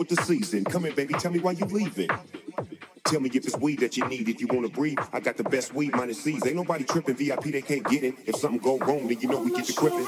with the season. Come here, baby, tell me why you leaving. Tell me if it's weed that you need. If you wanna breathe, I got the best weed minus C's. Ain't nobody tripping. VIP they can't get it. If something go wrong, then you know we get the gripping.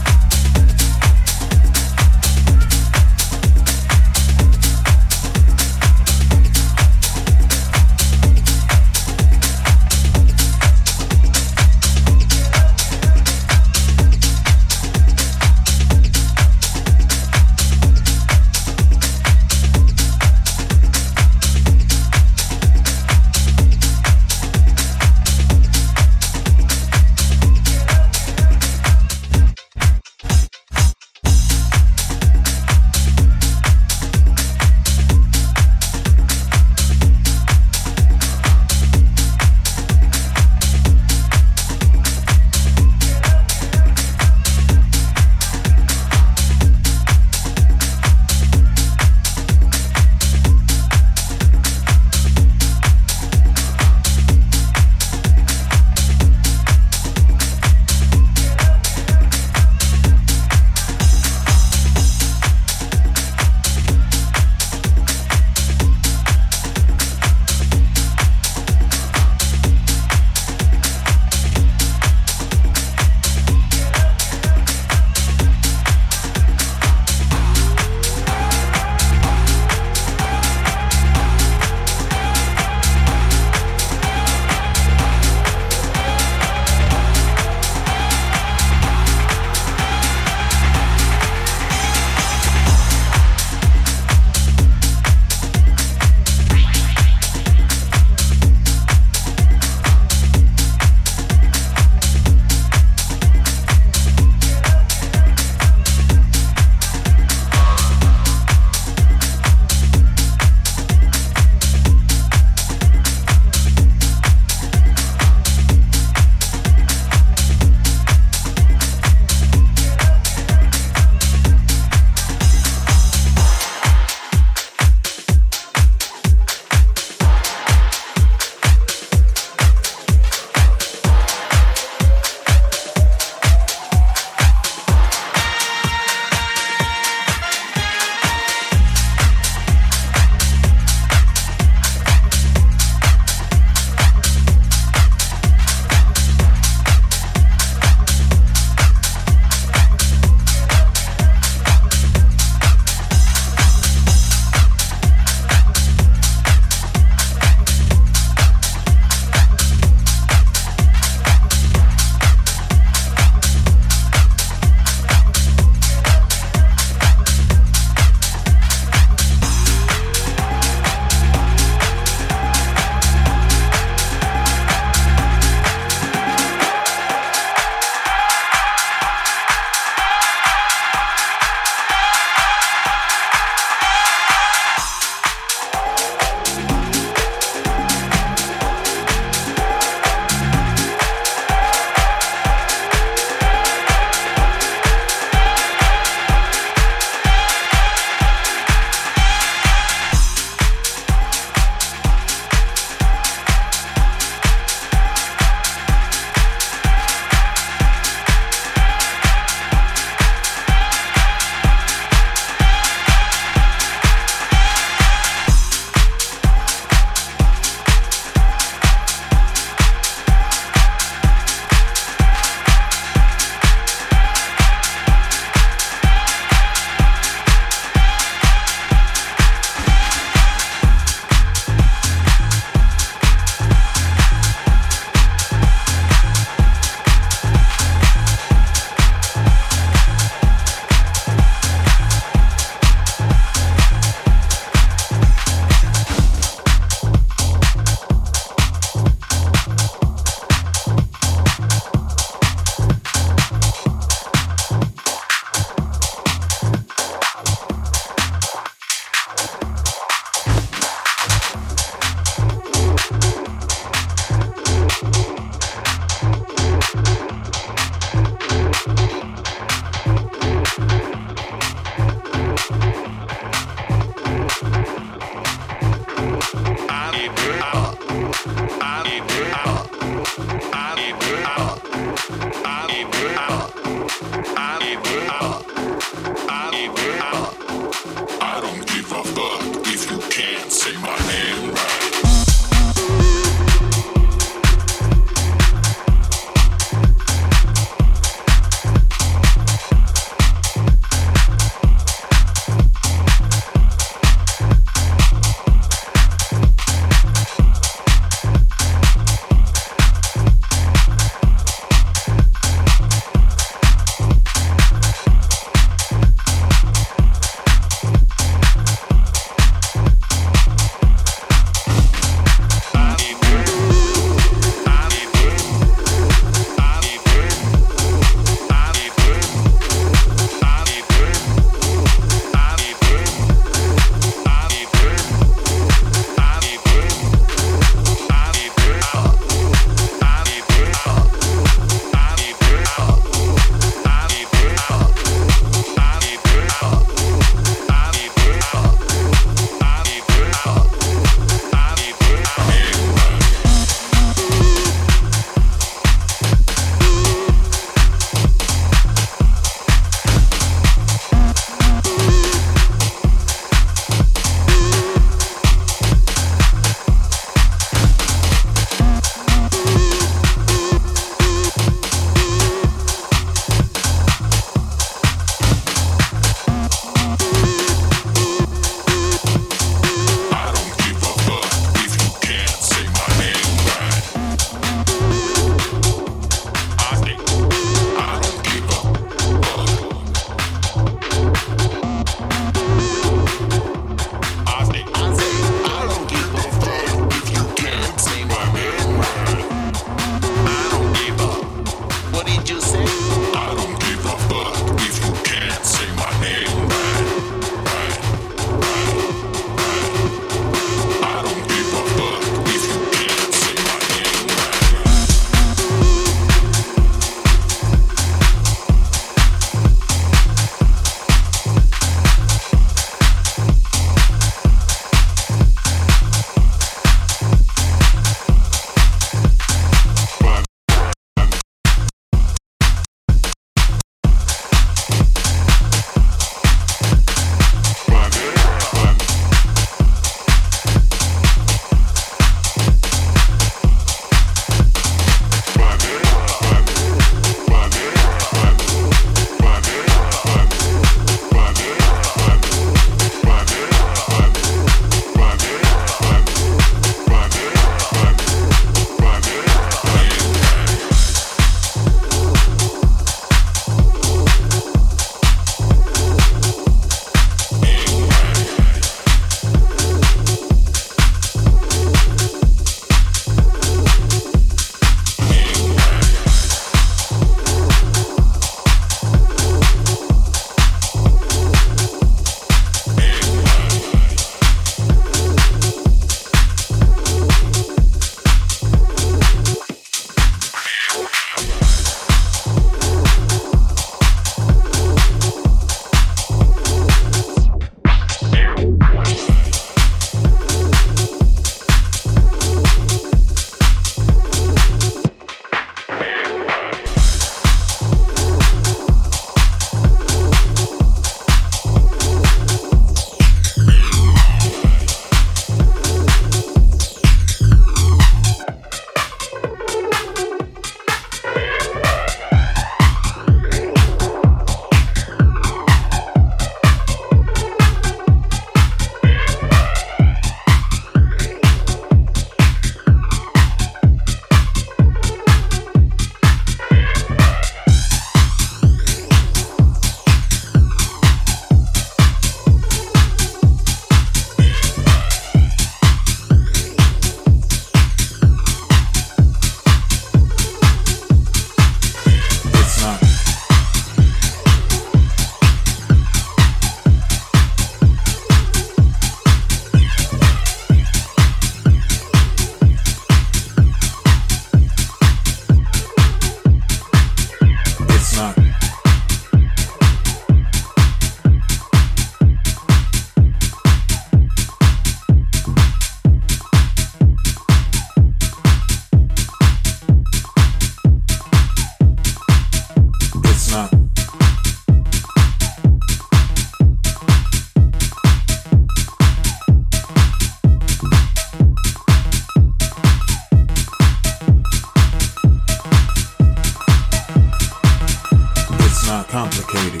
complicated.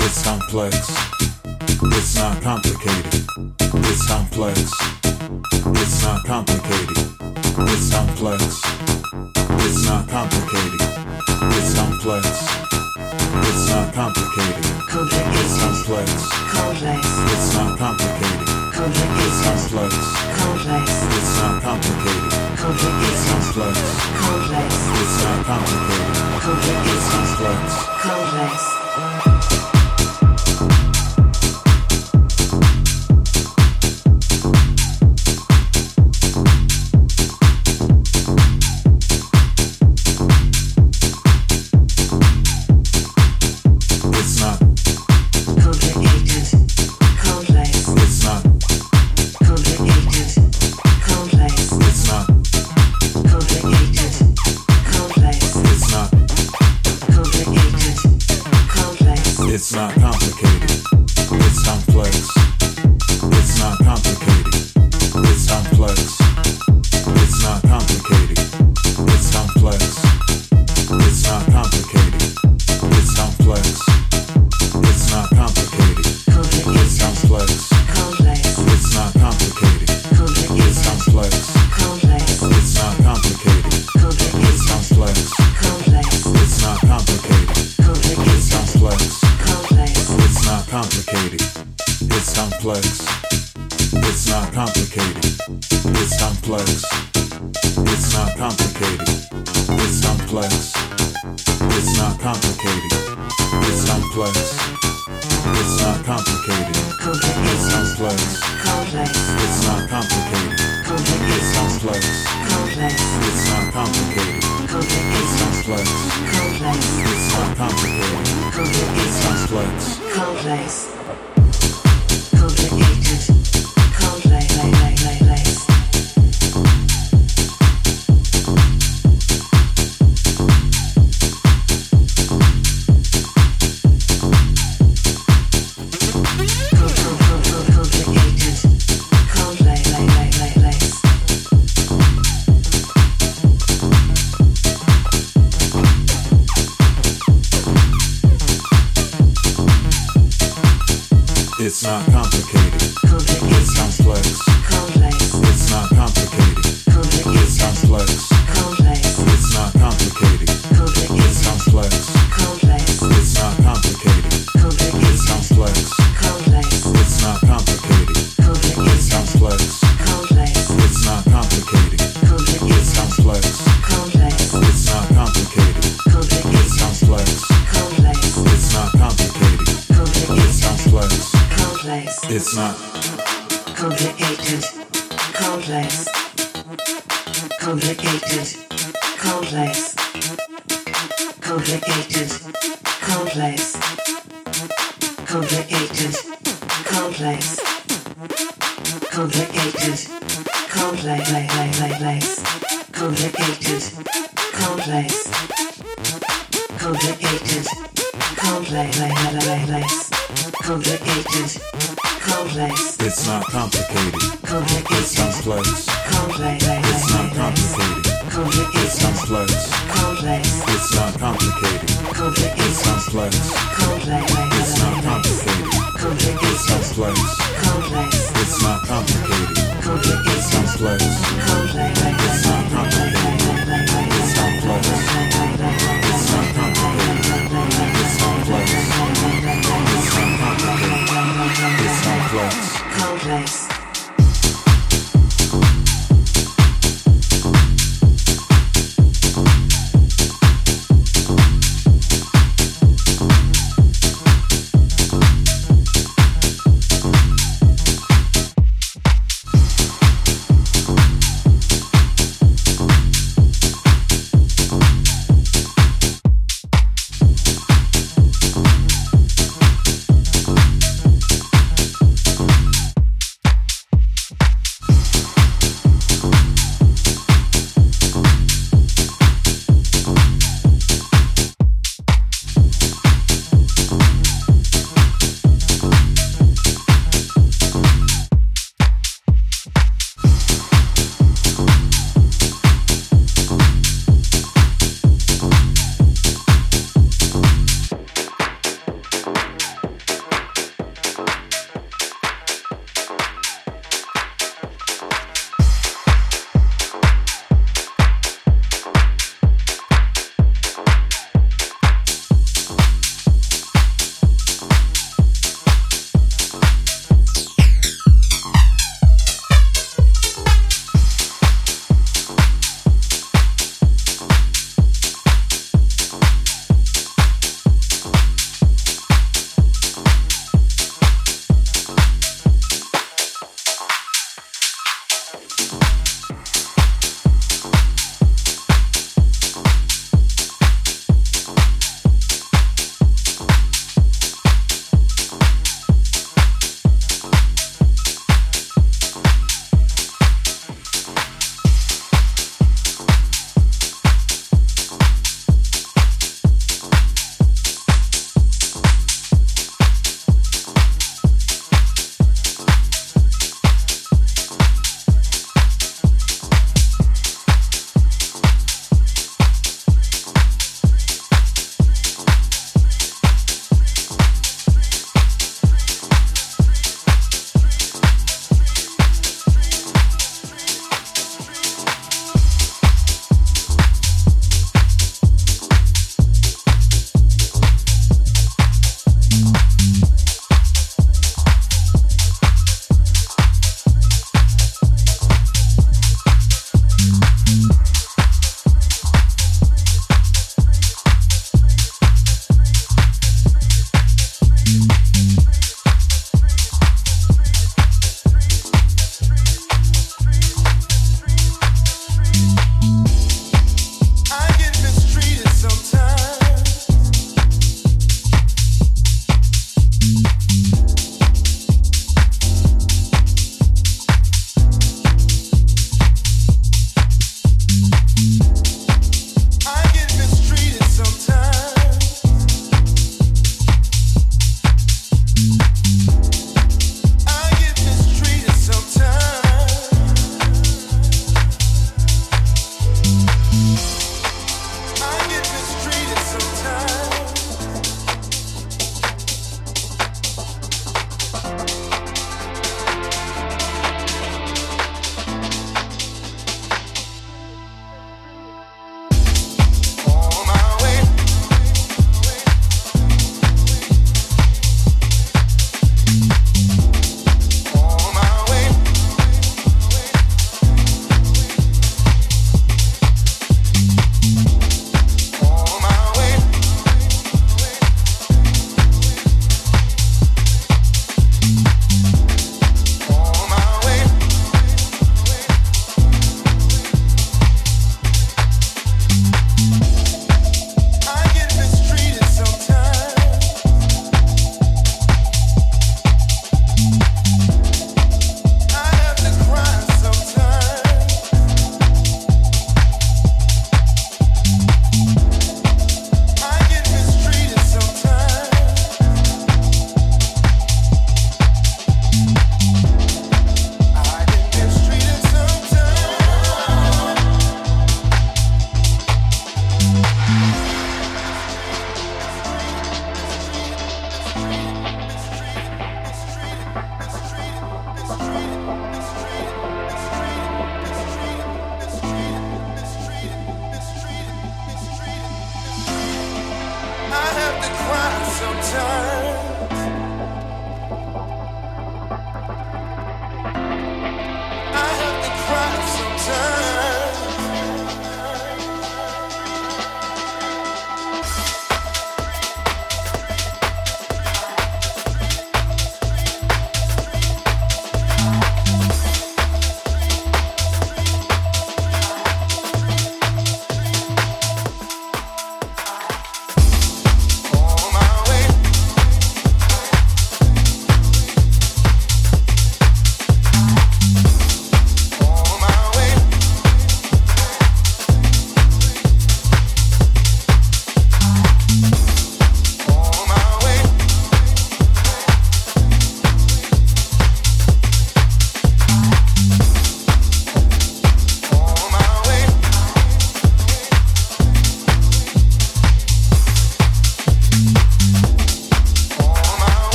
It's complex. It's not complicated. It's complex. It's not complicated. It's complex. It's not complicated. It's complex. It's not complicated. It's complex. It's not complicated. It's complex. It's not. Complicated complex. Complex. It's not complicated. Complex. It's uh, complex. Complex.